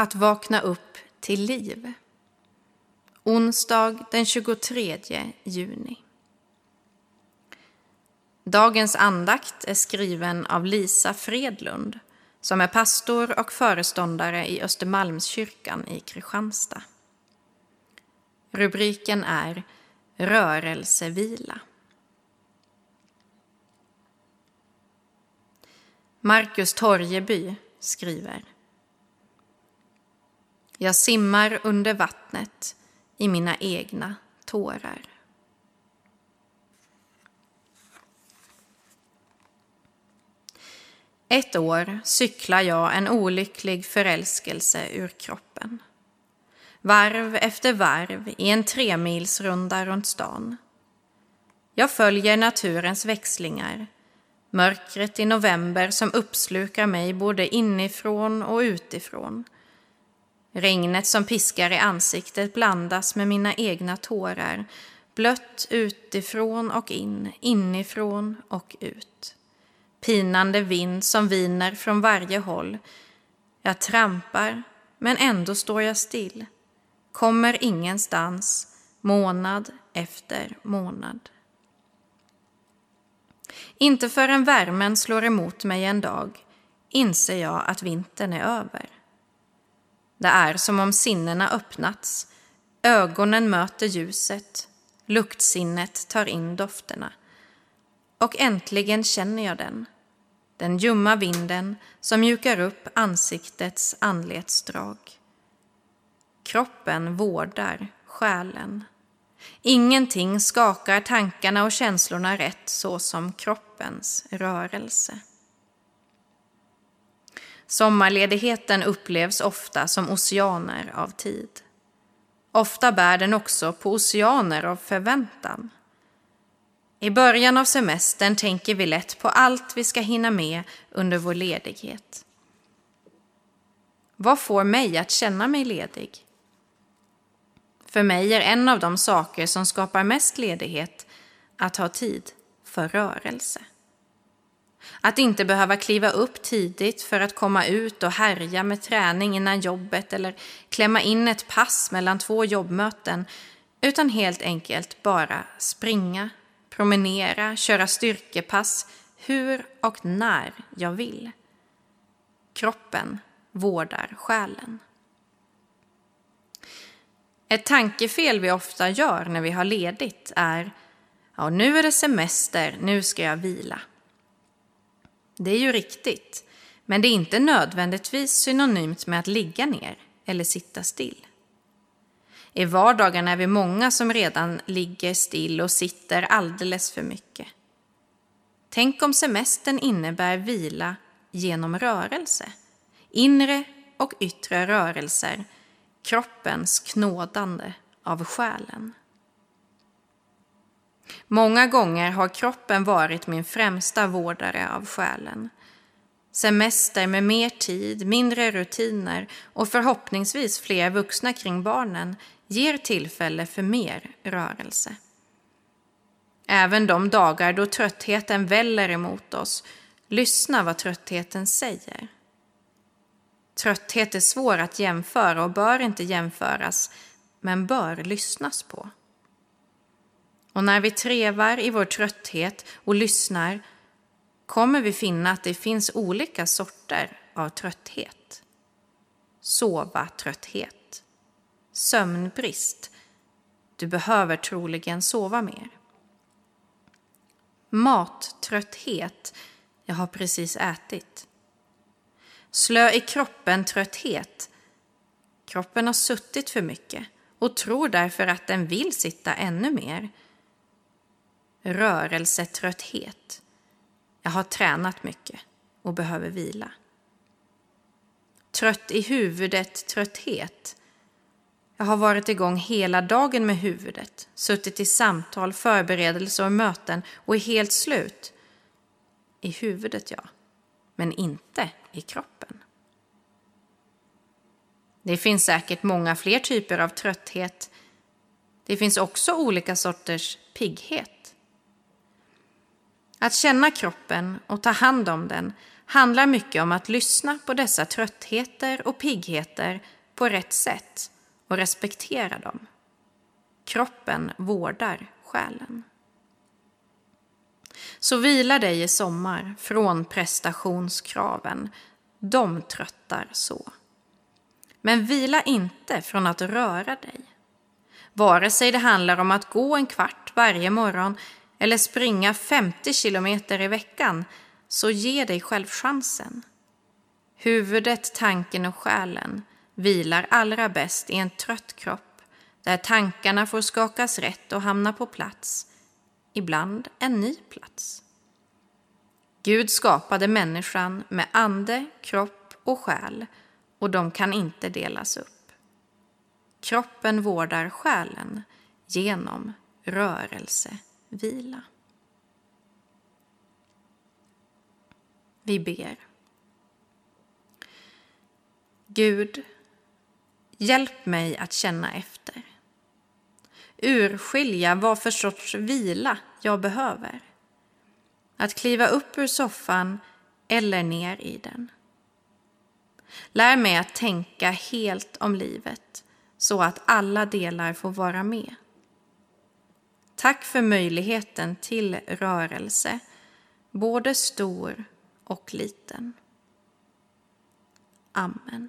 Att vakna upp till liv. Onsdag den 23 juni. Dagens andakt är skriven av Lisa Fredlund som är pastor och föreståndare i Östermalmskyrkan i Kristianstad. Rubriken är Rörelsevila. Marcus Torjeby skriver jag simmar under vattnet i mina egna tårar. Ett år cyklar jag en olycklig förälskelse ur kroppen. Varv efter varv i en tremilsrunda runt stan. Jag följer naturens växlingar. Mörkret i november som uppslukar mig både inifrån och utifrån. Regnet som piskar i ansiktet blandas med mina egna tårar. Blött utifrån och in, inifrån och ut pinande vind som viner från varje håll. Jag trampar, men ändå står jag still. Kommer ingenstans, månad efter månad. Inte förrän värmen slår emot mig en dag inser jag att vintern är över. Det är som om sinnena öppnats, ögonen möter ljuset, luktsinnet tar in dofterna. Och äntligen känner jag den. Den ljumma vinden som mjukar upp ansiktets anletsdrag. Kroppen vårdar själen. Ingenting skakar tankarna och känslorna rätt så som kroppens rörelse. Sommarledigheten upplevs ofta som oceaner av tid. Ofta bär den också på oceaner av förväntan. I början av semestern tänker vi lätt på allt vi ska hinna med under vår ledighet. Vad får mig att känna mig ledig? För mig är en av de saker som skapar mest ledighet att ha tid för rörelse. Att inte behöva kliva upp tidigt för att komma ut och härja med träning innan jobbet eller klämma in ett pass mellan två jobbmöten utan helt enkelt bara springa promenera, köra styrkepass hur och när jag vill. Kroppen vårdar själen. Ett tankefel vi ofta gör när vi har ledigt är ja, nu är det semester, nu ska jag vila. Det är ju riktigt, men det är inte nödvändigtvis synonymt med att ligga ner eller sitta still. I vardagen är vi många som redan ligger still och sitter alldeles för mycket. Tänk om semestern innebär vila genom rörelse. Inre och yttre rörelser, kroppens knådande av själen. Många gånger har kroppen varit min främsta vårdare av själen. Semester med mer tid, mindre rutiner och förhoppningsvis fler vuxna kring barnen ger tillfälle för mer rörelse. Även de dagar då tröttheten väller emot oss, lyssna vad tröttheten säger. Trötthet är svår att jämföra och bör inte jämföras, men bör lyssnas på. Och när vi trevar i vår trötthet och lyssnar kommer vi finna att det finns olika sorter av trötthet. Sova-trötthet sömnbrist. Du behöver troligen sova mer. Mattrötthet. Jag har precis ätit. Slö i kroppen trötthet. Kroppen har suttit för mycket och tror därför att den vill sitta ännu mer. Rörelsetrötthet. Jag har tränat mycket och behöver vila. Trött i huvudet trötthet. Jag har varit igång hela dagen med huvudet, suttit i samtal, förberedelser och möten och är helt slut. I huvudet, ja. Men inte i kroppen. Det finns säkert många fler typer av trötthet. Det finns också olika sorters pigghet. Att känna kroppen och ta hand om den handlar mycket om att lyssna på dessa tröttheter och piggheter på rätt sätt och respektera dem. Kroppen vårdar själen. Så vila dig i sommar från prestationskraven. De tröttar så. Men vila inte från att röra dig. Vare sig det handlar om att gå en kvart varje morgon eller springa 50 kilometer i veckan, så ge dig själv chansen. Huvudet, tanken och själen vilar allra bäst i en trött kropp där tankarna får skakas rätt och hamna på plats, ibland en ny plats. Gud skapade människan med ande, kropp och själ och de kan inte delas upp. Kroppen vårdar själen genom rörelse, vila. Vi ber. Gud, hjälp mig att känna efter. Urskilja vad för sorts vila jag behöver. Att kliva upp ur soffan eller ner i den. Lär mig att tänka helt om livet så att alla delar får vara med. Tack för möjligheten till rörelse, både stor och liten. Amen.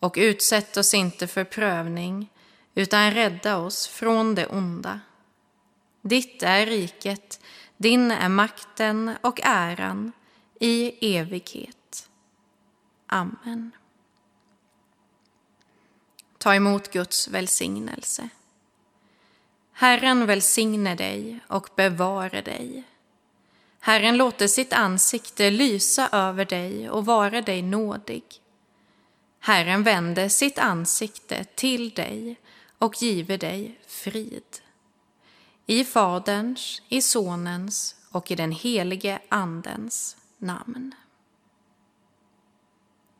Och utsätt oss inte för prövning, utan rädda oss från det onda. Ditt är riket, din är makten och äran i evighet. Amen. Ta emot Guds välsignelse. Herren välsigne dig och bevare dig. Herren låter sitt ansikte lysa över dig och vara dig nådig. Herren vände sitt ansikte till dig och give dig frid. I Faderns, i Sonens och i den helige Andens namn.